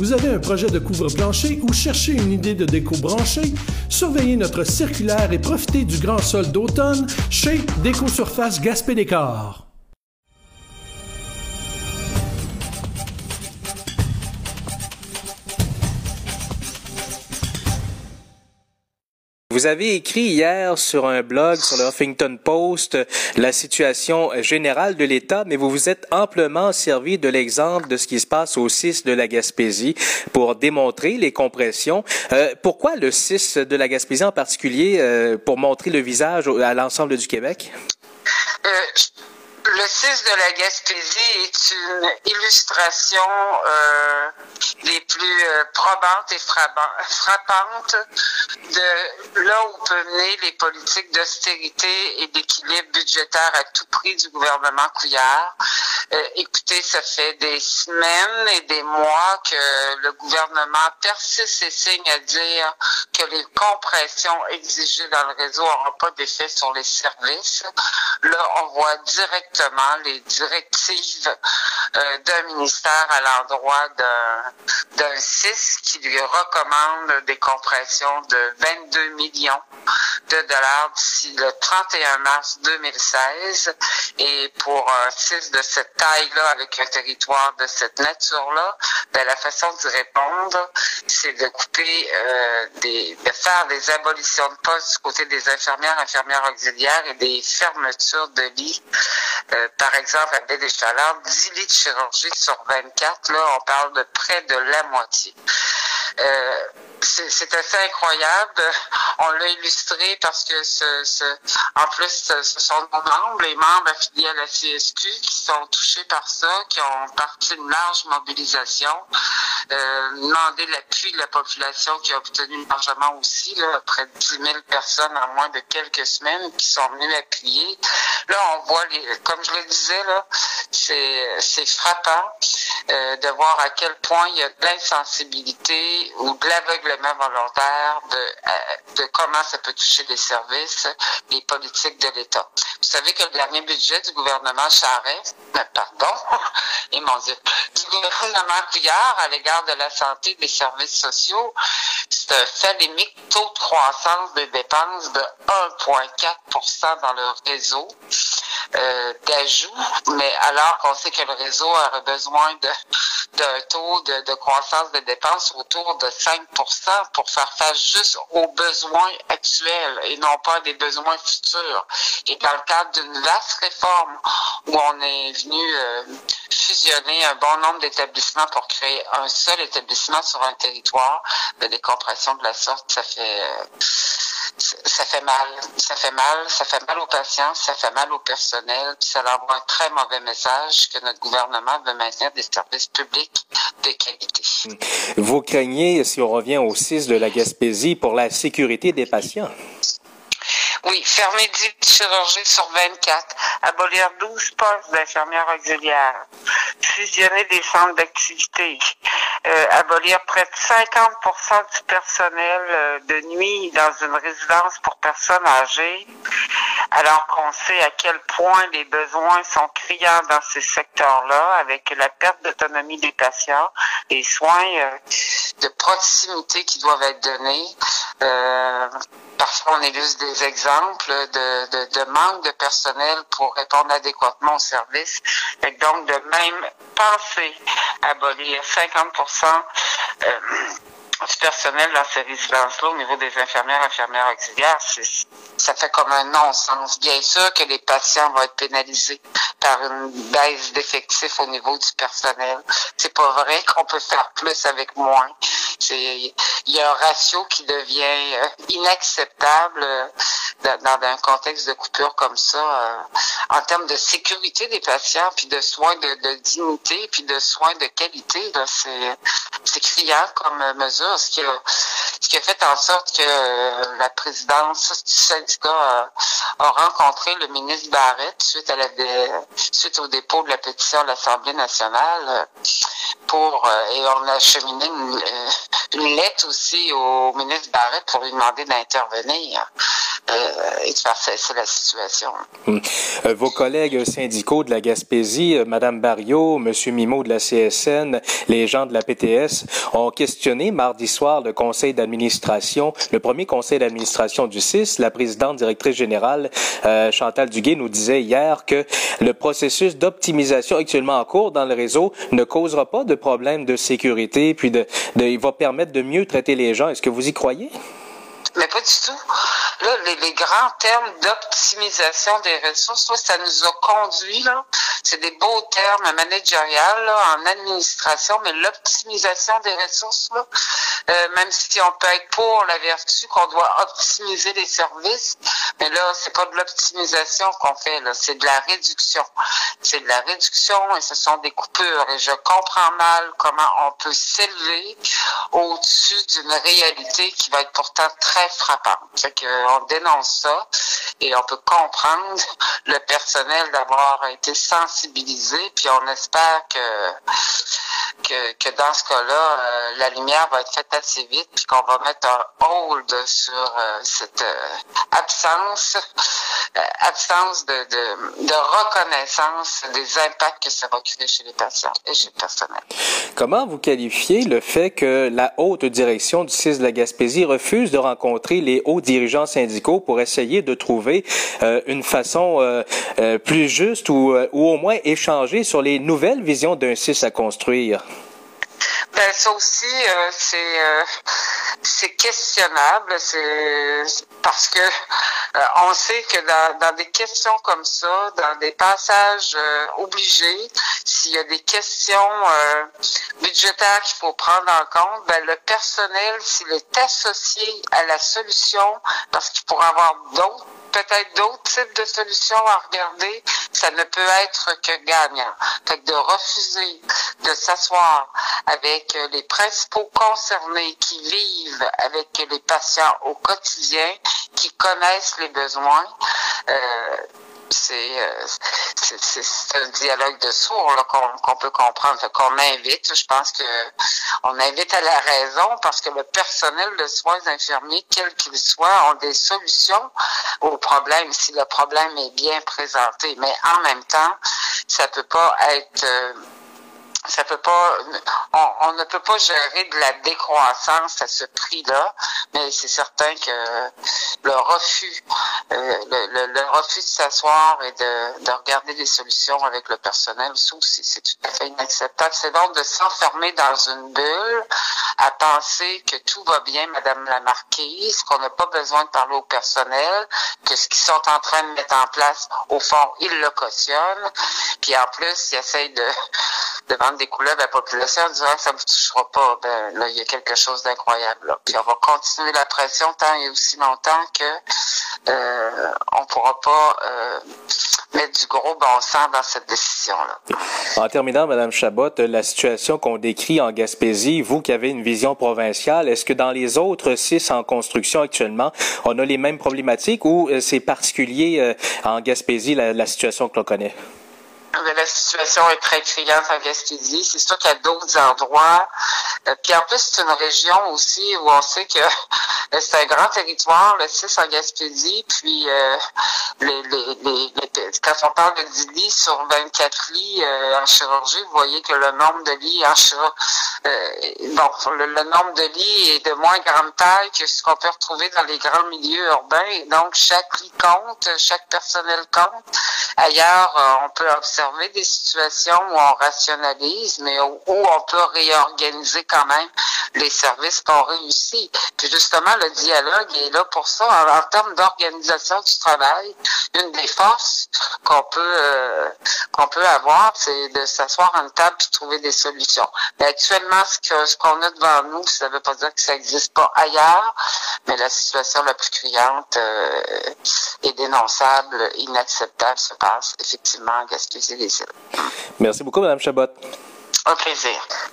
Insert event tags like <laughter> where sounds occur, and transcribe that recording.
Vous avez un projet de couvre-plancher ou cherchez une idée de déco branchée? Surveillez notre circulaire et profitez du grand sol d'automne chez Déco Surface Gaspé Décor. Vous avez écrit hier sur un blog sur le Huffington Post la situation générale de l'État, mais vous vous êtes amplement servi de l'exemple de ce qui se passe au 6 de la Gaspésie pour démontrer les compressions. Euh, pourquoi le 6 de la Gaspésie en particulier euh, pour montrer le visage à l'ensemble du Québec? Euh, le 6 de la Gaspésie est une illustration euh, des plus euh, probantes et frappantes de là où peut mener les politiques d'austérité et d'équilibre budgétaire à tout prix du gouvernement Couillard. Euh, écoutez, ça fait des semaines et des mois que le gouvernement persiste et signe à dire que les compressions exigées dans le réseau n'auront pas d'effet sur les services. Là, on voit directement les directives euh, d'un ministère à l'endroit d'un CIS qui lui recommande des compressions de 22 millions de dollars d'ici le 31 mars 2016. Et pour un CIS de cette taille-là, avec un territoire de cette nature-là, ben, la façon d'y répondre, c'est de couper, euh, des, de faire des abolitions de postes du côté des infirmières, infirmières auxiliaires et des fermetures de lits. Euh, par exemple, à Baie des Chalands, 10 lits de chirurgie sur 24, là, on parle de près de la moitié. C'est assez incroyable. On l'a illustré parce que ce, ce, en plus, ce sont nos membres, les membres affiliés à la CSQ, qui sont touchés par ça, qui ont parti une large mobilisation, euh, demandé l'appui de la population qui a obtenu largement aussi, là, près de 10 000 personnes en moins de quelques semaines qui sont venues appuyer. Là, on voit, les, comme je le disais, là, c'est frappant euh, de voir à quel point il y a de l'insensibilité ou de l'aveuglement volontaire de, euh, de comment ça peut toucher les services, les politiques de l'État. Vous savez que le dernier budget du gouvernement Charest, ben, pardon, <laughs> et mon Dieu, du gouvernement Couillard à l'égard de la santé des services sociaux, c'est un phalémique taux de croissance des dépenses de 1,4% dans le réseau euh, d'ajout, mais alors qu'on sait que le réseau aurait besoin d'un taux de, de, croissance des dépenses autour de 5 pour faire face juste aux besoins actuels et non pas des besoins futurs. Et dans le cadre d'une vaste réforme où on est venu euh, fusionner un bon nombre d'établissements pour créer un seul établissement sur un territoire, ben, des compressions de la sorte, ça fait... Euh, ça fait mal. Ça fait mal. Ça fait mal aux patients, ça fait mal au personnel, puis ça envoie un très mauvais message que notre gouvernement veut maintenir des services publics de qualité. Vous craignez, si on revient au 6 de la Gaspésie, pour la sécurité des patients? Oui, fermer 10 chirurgies sur 24, abolir 12 postes d'infirmières auxiliaires, fusionner des centres d'activité, euh, abolir près de 50% du personnel euh, de nuit dans une résidence pour personnes âgées, alors qu'on sait à quel point les besoins sont criants dans ces secteurs-là, avec la perte d'autonomie des patients, les soins euh, de proximité qui doivent être donnés. Parfois, on illustre des exemples de, de, de, manque de personnel pour répondre adéquatement au service. Et donc, de même penser à abolir 50 euh, du personnel dans ces résidences-là au niveau des infirmières, infirmières auxiliaires, ça fait comme un non-sens. Bien sûr que les patients vont être pénalisés par une baisse d'effectifs au niveau du personnel. C'est pas vrai qu'on peut faire plus avec moins. Il y a un ratio qui devient euh, inacceptable euh, dans, un contexte de coupure comme ça, euh, en termes de sécurité des patients, puis de soins de, dignité, puis de soins de qualité. C'est criant comme mesure, ce qui, a, ce qui a fait en sorte que la présidence du syndicat a, rencontré le ministre Barrett suite à la suite au dépôt de la pétition de l'Assemblée nationale pour et on a acheminé une, une lettre aussi au ministre Barrett pour lui demander d'intervenir et de faire cesser la situation. Hum. vos collègues syndicaux de la Gaspésie, Madame Barriot, Monsieur Mimo de la CSN, les gens de la PTS ont questionné mardi soir le conseil d'administration, le premier conseil d'administration du CIS. La présidente directrice générale, Chantal Duguay, nous disait hier que le processus d'optimisation actuellement en cours dans le réseau ne causera pas de problème de sécurité, puis de, il va permettre de mieux traiter les gens. Est-ce que vous y croyez? Mais pas du tout. Là, les, grands termes d'optimisation des ressources, ça nous a conduit, là, c'est des beaux termes managériels en administration, mais l'optimisation des ressources, là, euh, même si on peut être pour la vertu qu'on doit optimiser les services, mais là, c'est pas de l'optimisation qu'on fait, là, c'est de la réduction. C'est de la réduction et ce sont des coupures. Et je comprends mal comment on peut s'élever au-dessus d'une réalité qui va être pourtant très frappante. Fait on dénonce ça et on peut comprendre le personnel d'avoir été sensibilisé, puis on espère que que, que dans ce cas-là, euh, la lumière va être faite assez vite, puis qu'on va mettre un hold sur euh, cette euh, absence, absence de, de, de, reconnaissance des impacts que ça va créer chez les patients et chez le personnel. Comment vous qualifiez le fait que la haute direction du CIS de la Gaspésie refuse de rencontrer les hauts dirigeants syndicaux pour essayer de trouver une façon plus juste ou, ou au moins échanger sur les nouvelles visions d'un CIS à construire? Ben, ça aussi, euh, c'est euh, c'est questionnable, c'est parce que euh, on sait que dans, dans, des questions comme ça, dans des passages obligés, s'il y a des questions budgétaires qu'il faut prendre en compte, ben, le personnel, s'il est associé à la solution, parce qu'il pourra avoir d'autres peut-être d'autres types de solutions à regarder, ça ne peut être que gagnant. Fait que de refuser de s'asseoir avec les principaux concernés qui vivent avec les patients au quotidien, qui connaissent les besoins, euh, c'est un dialogue de sourds qu'on peut comprendre, qu'on invite. Je pense que on invite à la raison parce que le personnel de soins infirmiers, quel qu'il soit, ont des solutions au problème si le problème est bien présenté. Mais en même temps, ça peut pas être euh, ça peut pas, on, ne peut pas gérer de la décroissance à ce prix-là, mais c'est certain que le refus, euh, le, refus de s'asseoir et de, de, regarder des solutions avec le personnel, c'est tout à fait inacceptable. C'est donc de s'enfermer dans une bulle à penser que tout va bien, Madame la Marquise, qu'on n'a pas besoin de parler au personnel, que ce qu'ils sont en train de mettre en place, au fond, ils le cautionnent, puis en plus, ils essayent de de des couleurs la population en disant ça ne vous touchera pas, ben là, il y a quelque chose d'incroyable. Puis on va continuer la pression tant et aussi longtemps que euh, on pourra pas euh, mettre du gros bon sens dans cette décision-là. En terminant, Madame Chabot, la situation qu'on décrit en Gaspésie, vous qui avez une vision provinciale, est-ce que dans les autres six en construction actuellement, on a les mêmes problématiques ou euh, c'est particulier euh, en Gaspésie la situation que l'on connaît? La situation est très criante en Gaspésie. C'est sûr qu'il y a d'autres endroits. Euh, puis en plus, c'est une région aussi où on sait que <laughs> c'est un grand territoire, le 6 en Gaspésie. Puis euh, les, les, les, quand on parle de 10 lits sur 24 lits euh, en chirurgie, vous voyez que le nombre de lits en chirurgie, bon, le, nombre de lits est de moins grande taille que ce qu'on peut retrouver dans les grands milieux urbains. Et donc, chaque lit compte, chaque personnel compte. Ailleurs, on peut observer des situations où on rationalise, mais où, on peut réorganiser quand même les services qu'on réussit. Puis justement, le dialogue est là pour ça. En, termes d'organisation du travail, une des forces qu'on peut euh, qu'on peut avoir, c'est de s'asseoir une table et trouver des solutions. Mais actuellement, ce qu'on a devant nous, ça ne veut pas dire que ça n'existe pas ailleurs, mais la situation la plus criante euh, et dénonçable, inacceptable se passe effectivement en Gaspésie Merci beaucoup, Madame Chabot. Au plaisir.